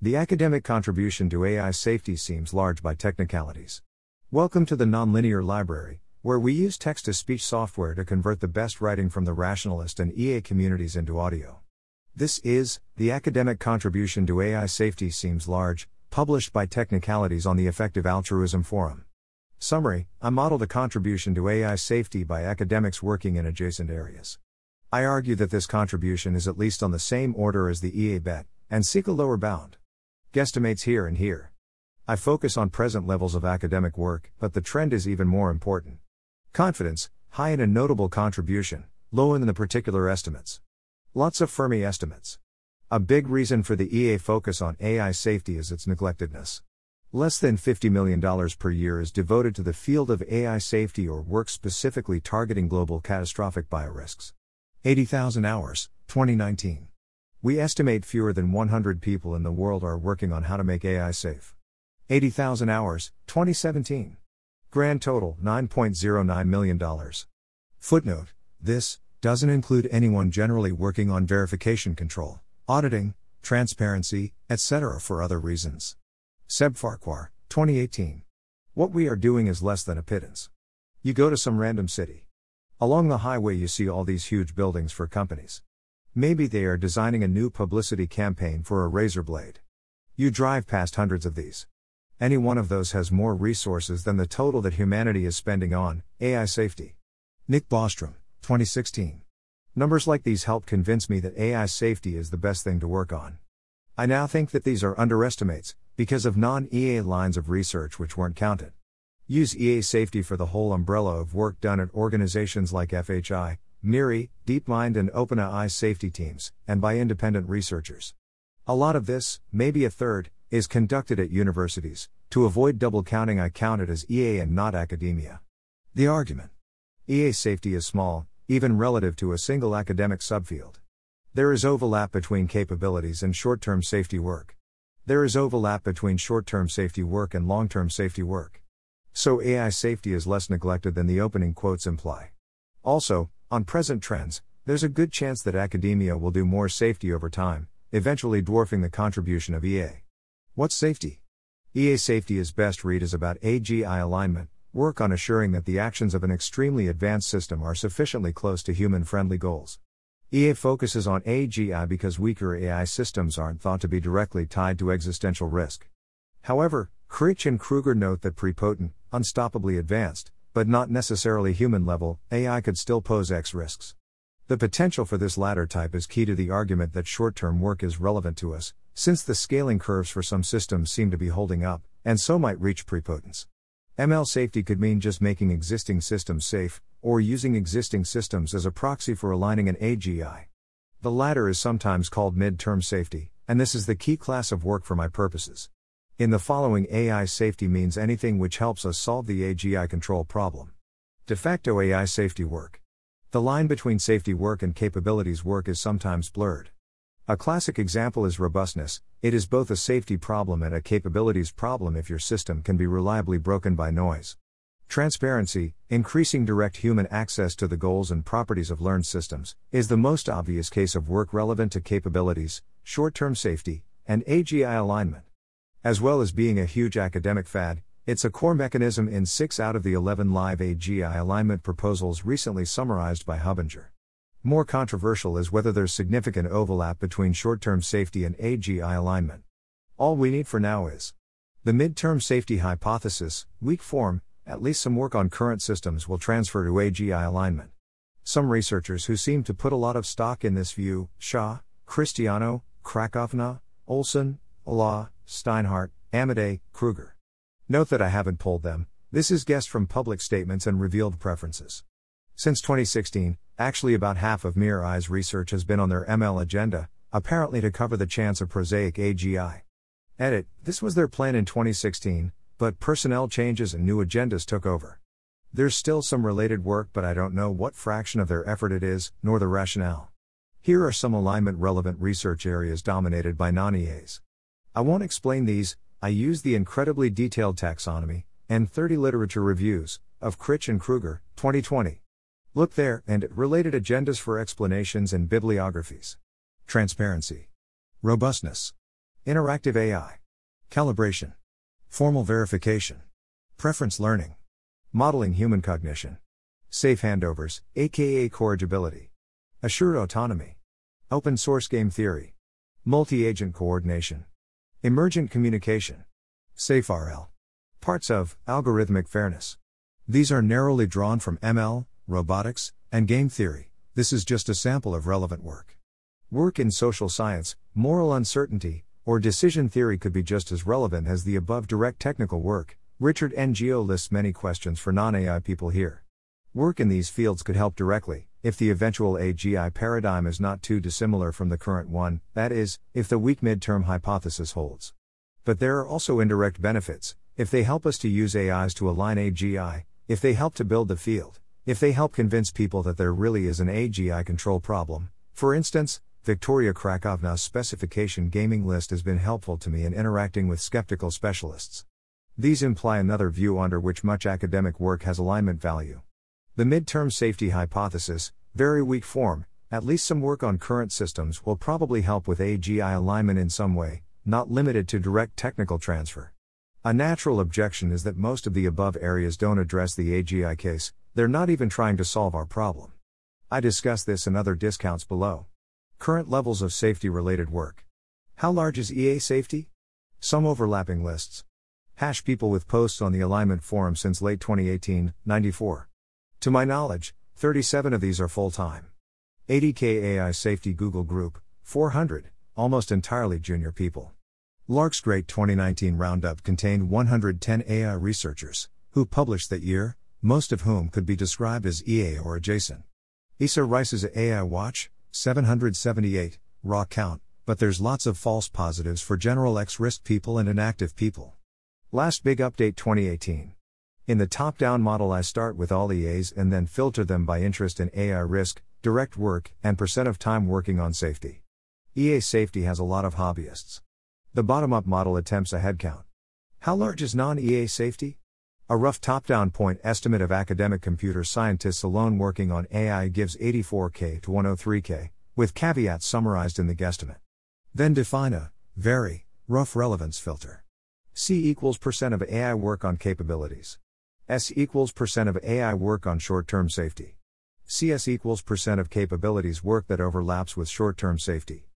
The academic contribution to AI safety seems large by technicalities. Welcome to the Nonlinear Library, where we use text to speech software to convert the best writing from the rationalist and EA communities into audio. This is The Academic Contribution to AI Safety Seems Large, published by Technicalities on the Effective Altruism Forum. Summary I modeled a contribution to AI safety by academics working in adjacent areas. I argue that this contribution is at least on the same order as the EA bet, and seek a lower bound. Guesstimates here and here. I focus on present levels of academic work, but the trend is even more important. Confidence, high in a notable contribution, low in the particular estimates. Lots of Fermi estimates. A big reason for the EA focus on AI safety is its neglectedness. Less than $50 million per year is devoted to the field of AI safety or work specifically targeting global catastrophic biorisks. 80,000 hours, 2019. We estimate fewer than 100 people in the world are working on how to make AI safe. 80,000 hours, 2017. Grand total $9.09 million. Footnote This, doesn't include anyone generally working on verification control, auditing, transparency, etc. for other reasons. Seb Farquhar, 2018. What we are doing is less than a pittance. You go to some random city. Along the highway, you see all these huge buildings for companies. Maybe they are designing a new publicity campaign for a razor blade. You drive past hundreds of these. Any one of those has more resources than the total that humanity is spending on AI safety. Nick Bostrom, 2016. Numbers like these help convince me that AI safety is the best thing to work on. I now think that these are underestimates, because of non EA lines of research which weren't counted. Use EA safety for the whole umbrella of work done at organizations like FHI, MIRI, DeepMind, and OpenAI safety teams, and by independent researchers. A lot of this, maybe a third, is conducted at universities. To avoid double counting, I count it as EA and not academia. The argument EA safety is small, even relative to a single academic subfield. There is overlap between capabilities and short term safety work. There is overlap between short term safety work and long term safety work. So AI safety is less neglected than the opening quotes imply. Also, on present trends, there's a good chance that academia will do more safety over time, eventually dwarfing the contribution of EA. What's safety? EA safety is best read as about AGI alignment, work on assuring that the actions of an extremely advanced system are sufficiently close to human friendly goals. EA focuses on AGI because weaker AI systems aren't thought to be directly tied to existential risk. However, Critch and Krueger note that prepotent, unstoppably advanced, but not necessarily human level, AI could still pose X risks. The potential for this latter type is key to the argument that short term work is relevant to us, since the scaling curves for some systems seem to be holding up, and so might reach prepotence. ML safety could mean just making existing systems safe, or using existing systems as a proxy for aligning an AGI. The latter is sometimes called mid term safety, and this is the key class of work for my purposes. In the following, AI safety means anything which helps us solve the AGI control problem. De facto AI safety work. The line between safety work and capabilities work is sometimes blurred. A classic example is robustness, it is both a safety problem and a capabilities problem if your system can be reliably broken by noise. Transparency, increasing direct human access to the goals and properties of learned systems, is the most obvious case of work relevant to capabilities, short term safety, and AGI alignment. As well as being a huge academic fad, it's a core mechanism in 6 out of the 11 live AGI alignment proposals recently summarized by Hubinger. More controversial is whether there's significant overlap between short term safety and AGI alignment. All we need for now is the mid-term safety hypothesis, weak form, at least some work on current systems will transfer to AGI alignment. Some researchers who seem to put a lot of stock in this view Shah, Christiano, Krakovna, Olsson, Olah, Steinhardt, Amodei, Krueger. Note that I haven't polled them, this is guessed from public statements and revealed preferences. Since 2016, actually about half of MIRI's research has been on their ML agenda, apparently to cover the chance of prosaic AGI. Edit, this was their plan in 2016, but personnel changes and new agendas took over. There's still some related work, but I don't know what fraction of their effort it is, nor the rationale. Here are some alignment relevant research areas dominated by non EAs. I won't explain these, I use the incredibly detailed taxonomy, and 30 literature reviews, of Critch and Krueger, 2020. Look there, and at related agendas for explanations and bibliographies. Transparency. Robustness. Interactive AI. Calibration. Formal verification. Preference learning. Modeling human cognition. Safe handovers, aka corrigibility. Assured autonomy. Open source game theory. Multi agent coordination. Emergent communication. SafeRL. Parts of algorithmic fairness. These are narrowly drawn from ML, robotics, and game theory. This is just a sample of relevant work. Work in social science, moral uncertainty, or decision theory could be just as relevant as the above direct technical work. Richard Ngo lists many questions for non AI people here. Work in these fields could help directly, if the eventual AGI paradigm is not too dissimilar from the current one, that is, if the weak midterm hypothesis holds. But there are also indirect benefits, if they help us to use AIs to align AGI, if they help to build the field, if they help convince people that there really is an AGI control problem. For instance, Victoria Krakovna's specification gaming list has been helpful to me in interacting with skeptical specialists. These imply another view under which much academic work has alignment value. The midterm safety hypothesis, very weak form, at least some work on current systems will probably help with AGI alignment in some way, not limited to direct technical transfer. A natural objection is that most of the above areas don't address the AGI case, they're not even trying to solve our problem. I discuss this and other discounts below. Current levels of safety related work. How large is EA safety? Some overlapping lists. Hash people with posts on the alignment forum since late 2018, 94. To my knowledge, 37 of these are full time. 80k AI Safety Google Group, 400, almost entirely junior people. Lark's Great 2019 Roundup contained 110 AI researchers, who published that year, most of whom could be described as EA or adjacent. Issa Rice's AI Watch, 778, raw count, but there's lots of false positives for general X risk people and inactive people. Last big update 2018. In the top down model, I start with all EAs and then filter them by interest in AI risk, direct work, and percent of time working on safety. EA safety has a lot of hobbyists. The bottom up model attempts a headcount. How large is non EA safety? A rough top down point estimate of academic computer scientists alone working on AI gives 84K to 103K, with caveats summarized in the guesstimate. Then define a, very, rough relevance filter. C equals percent of AI work on capabilities. S equals percent of AI work on short term safety. CS equals percent of capabilities work that overlaps with short term safety.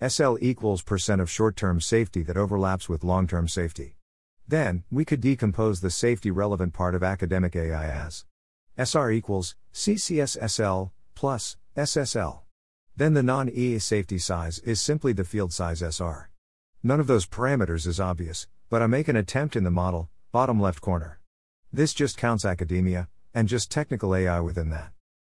SL equals percent of short term safety that overlaps with long term safety. Then, we could decompose the safety relevant part of academic AI as SR equals CCSSL plus SSL. Then the non EA safety size is simply the field size SR. None of those parameters is obvious, but I make an attempt in the model, bottom left corner. This just counts academia, and just technical AI within that.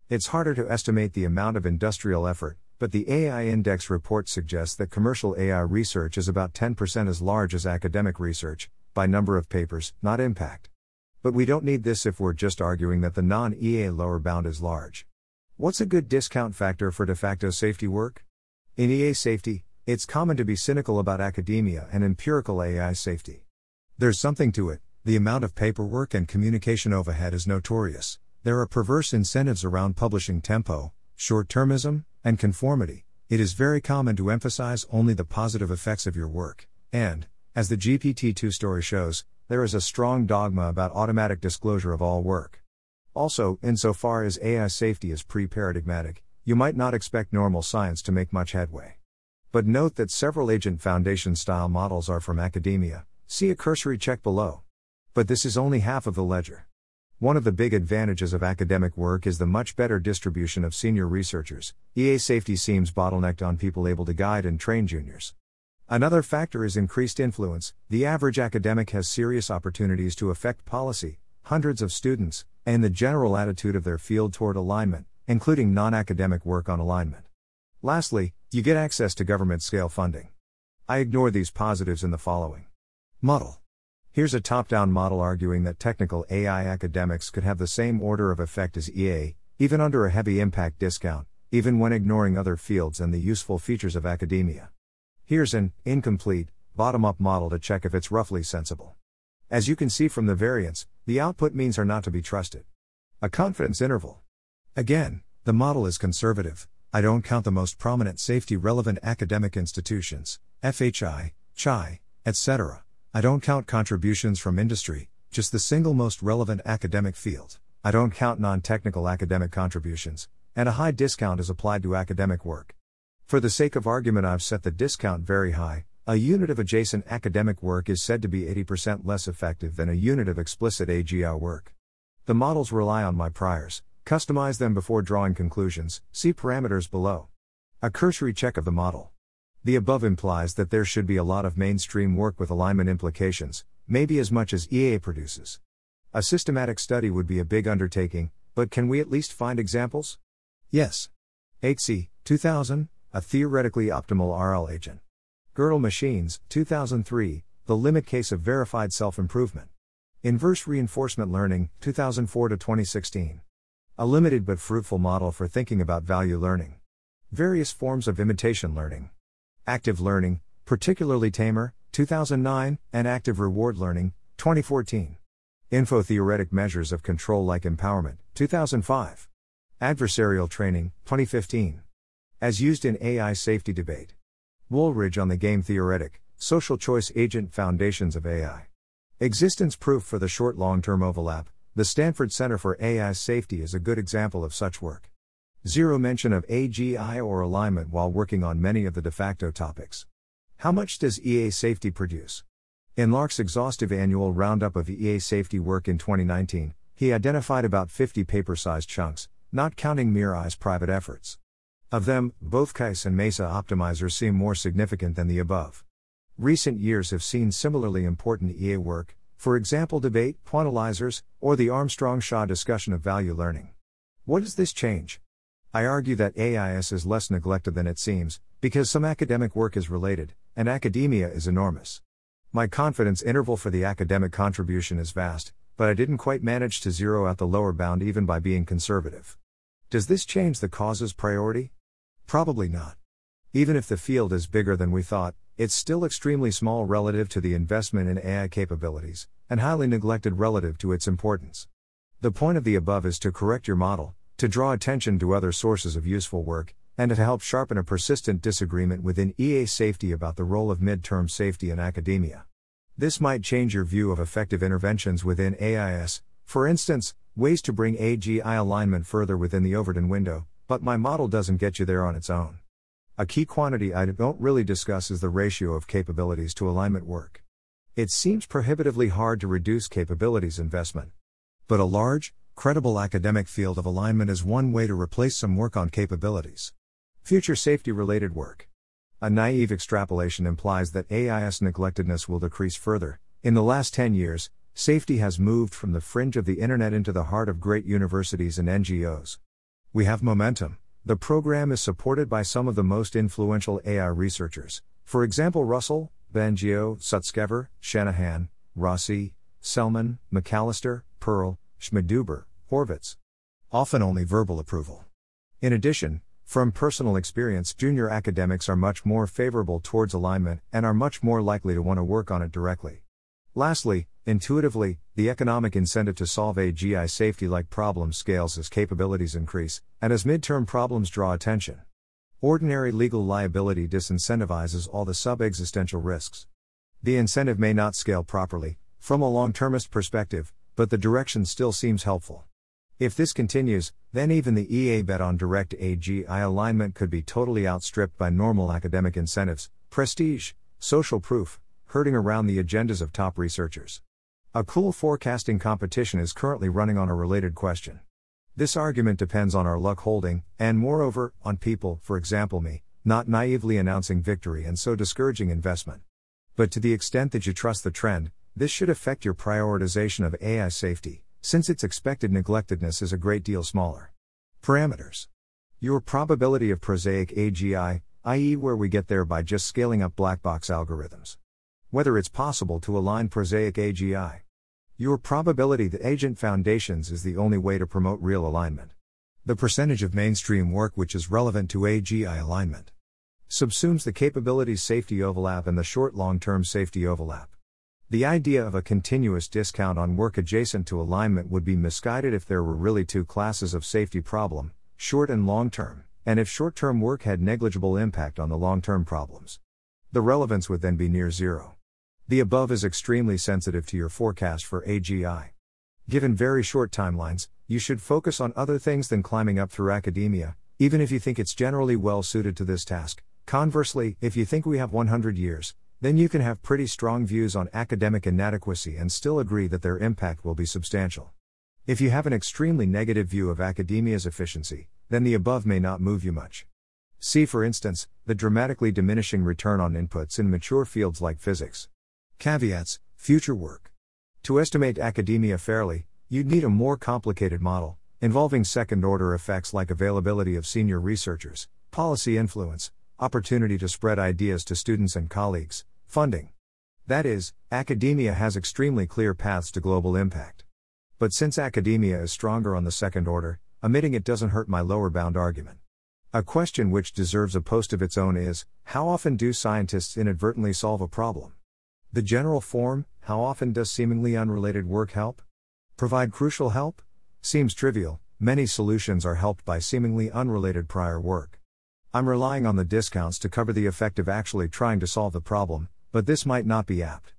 It's harder to estimate the amount of industrial effort, but the AI Index report suggests that commercial AI research is about 10% as large as academic research, by number of papers, not impact. But we don't need this if we're just arguing that the non EA lower bound is large. What's a good discount factor for de facto safety work? In EA safety, it's common to be cynical about academia and empirical AI safety. There's something to it, the amount of paperwork and communication overhead is notorious. There are perverse incentives around publishing tempo, short termism, and conformity. It is very common to emphasize only the positive effects of your work, and, as the GPT 2 story shows, there is a strong dogma about automatic disclosure of all work. Also, insofar as AI safety is pre paradigmatic, you might not expect normal science to make much headway. But note that several agent foundation style models are from academia, see a cursory check below. But this is only half of the ledger. One of the big advantages of academic work is the much better distribution of senior researchers. EA safety seems bottlenecked on people able to guide and train juniors. Another factor is increased influence. The average academic has serious opportunities to affect policy, hundreds of students, and the general attitude of their field toward alignment, including non academic work on alignment. Lastly, you get access to government scale funding. I ignore these positives in the following model. Here's a top down model arguing that technical AI academics could have the same order of effect as EA, even under a heavy impact discount, even when ignoring other fields and the useful features of academia. Here's an incomplete, bottom up model to check if it's roughly sensible. As you can see from the variance, the output means are not to be trusted. A confidence interval. Again, the model is conservative. I don't count the most prominent safety relevant academic institutions, FHI, CHAI, etc. I don't count contributions from industry, just the single most relevant academic field. I don't count non technical academic contributions, and a high discount is applied to academic work. For the sake of argument, I've set the discount very high. A unit of adjacent academic work is said to be 80% less effective than a unit of explicit AGI work. The models rely on my priors, customize them before drawing conclusions, see parameters below. A cursory check of the model. The above implies that there should be a lot of mainstream work with alignment implications, maybe as much as EA produces. A systematic study would be a big undertaking, but can we at least find examples? Yes. AIXI, 2000, a theoretically optimal RL agent. Gödel Machines, 2003, The Limit Case of Verified Self Improvement. Inverse Reinforcement Learning, 2004 to 2016. A limited but fruitful model for thinking about value learning. Various forms of imitation learning. Active learning, particularly Tamer, 2009, and active reward learning, 2014. Info Theoretic measures of control like empowerment, 2005. Adversarial training, 2015. As used in AI safety debate. Wooldridge on the game theoretic, social choice agent foundations of AI. Existence proof for the short long term overlap. The Stanford Center for AI Safety is a good example of such work. Zero mention of AGI or alignment while working on many of the de facto topics. How much does EA safety produce? In Lark's exhaustive annual roundup of EA safety work in 2019, he identified about 50 paper sized chunks, not counting MIRI's private efforts. Of them, both CAIS and MESA optimizers seem more significant than the above. Recent years have seen similarly important EA work, for example, debate, quantilizers, or the Armstrong Shah discussion of value learning. What does this change? I argue that AIS is less neglected than it seems, because some academic work is related, and academia is enormous. My confidence interval for the academic contribution is vast, but I didn't quite manage to zero out the lower bound even by being conservative. Does this change the cause's priority? Probably not. Even if the field is bigger than we thought, it's still extremely small relative to the investment in AI capabilities, and highly neglected relative to its importance. The point of the above is to correct your model, to draw attention to other sources of useful work, and to help sharpen a persistent disagreement within EA safety about the role of midterm safety in academia. This might change your view of effective interventions within AIS, for instance, ways to bring AGI alignment further within the Overton window, but my model doesn't get you there on its own. A key quantity I don't really discuss is the ratio of capabilities to alignment work. It seems prohibitively hard to reduce capabilities investment. But a large, credible academic field of alignment is one way to replace some work on capabilities. Future safety related work. A naive extrapolation implies that AIS neglectedness will decrease further. In the last 10 years, safety has moved from the fringe of the internet into the heart of great universities and NGOs. We have momentum. The program is supported by some of the most influential AI researchers, for example, Russell, Bengio, Sutskever, Shanahan, Rossi, Selman, McAllester, Pearl, Schmidhuber, Horvitz. Often only verbal approval. In addition, from personal experience, junior academics are much more favorable towards alignment and are much more likely to want to work on it directly. Lastly, intuitively, the economic incentive to solve AGI safety like problems scales as capabilities increase, and as midterm problems draw attention. Ordinary legal liability disincentivizes all the sub existential risks. The incentive may not scale properly, from a long termist perspective, but the direction still seems helpful. If this continues, then even the EA bet on direct AGI alignment could be totally outstripped by normal academic incentives, prestige, social proof, herding around the agendas of top researchers. A cool forecasting competition is currently running on a related question. This argument depends on our luck holding, and moreover, on people, for example me, not naively announcing victory and so discouraging investment. But to the extent that you trust the trend, this should affect your prioritization of AI safety, since its expected neglectedness is a great deal smaller. Parameters Your probability of prosaic AGI, i.e., where we get there by just scaling up black box algorithms. Whether it's possible to align prosaic AGI. Your probability that agent foundations is the only way to promote real alignment. The percentage of mainstream work which is relevant to AGI alignment. Subsumes the capabilities safety overlap and the short long term safety overlap. The idea of a continuous discount on work adjacent to alignment would be misguided if there were really two classes of safety problem, short and long term, and if short term work had negligible impact on the long term problems. The relevance would then be near zero. The above is extremely sensitive to your forecast for AGI. Given very short timelines, you should focus on other things than climbing up through academia, even if you think it's generally well suited to this task. Conversely, if you think we have 100 years, then you can have pretty strong views on academic inadequacy and still agree that their impact will be substantial. If you have an extremely negative view of academia's efficiency, then the above may not move you much. See, for instance, the dramatically diminishing return on inputs in mature fields like physics. Caveats Future work. To estimate academia fairly, you'd need a more complicated model, involving second order effects like availability of senior researchers, policy influence, opportunity to spread ideas to students and colleagues, funding. That is, academia has extremely clear paths to global impact. But since academia is stronger on the second order, omitting it doesn't hurt my lower bound argument. A question which deserves a post of its own is how often do scientists inadvertently solve a problem? The general form, how often does seemingly unrelated work help? Provide crucial help? Seems trivial, many solutions are helped by seemingly unrelated prior work. I'm relying on the discounts to cover the effect of actually trying to solve the problem, but this might not be apt.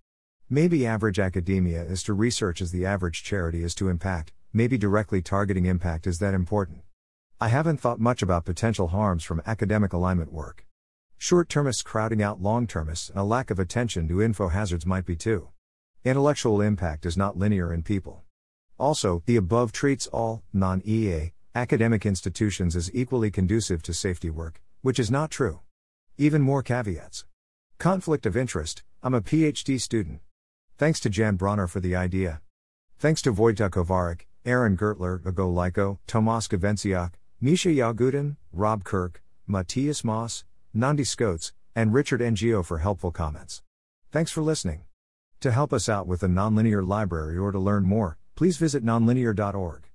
Maybe average academia is to research as the average charity is to impact, maybe directly targeting impact is that important. I haven't thought much about potential harms from academic alignment work. Short termists crowding out long termists and a lack of attention to info hazards might be too. Intellectual impact is not linear in people. Also, the above treats all, non EA, academic institutions as equally conducive to safety work, which is not true. Even more caveats. Conflict of interest I'm a PhD student. Thanks to Jan Brauner for the idea. Thanks to Wojtek Kowarek, Aaron Gertler, Ago Lajko, Tomáš Gavenčiak, Misha Yagudin, Rob Kirk, Matthias Moss, Nandi Schoots, and Richard Ngo for helpful comments. Thanks for listening. To help us out with the Nonlinear Library or to learn more, please visit nonlinear.org.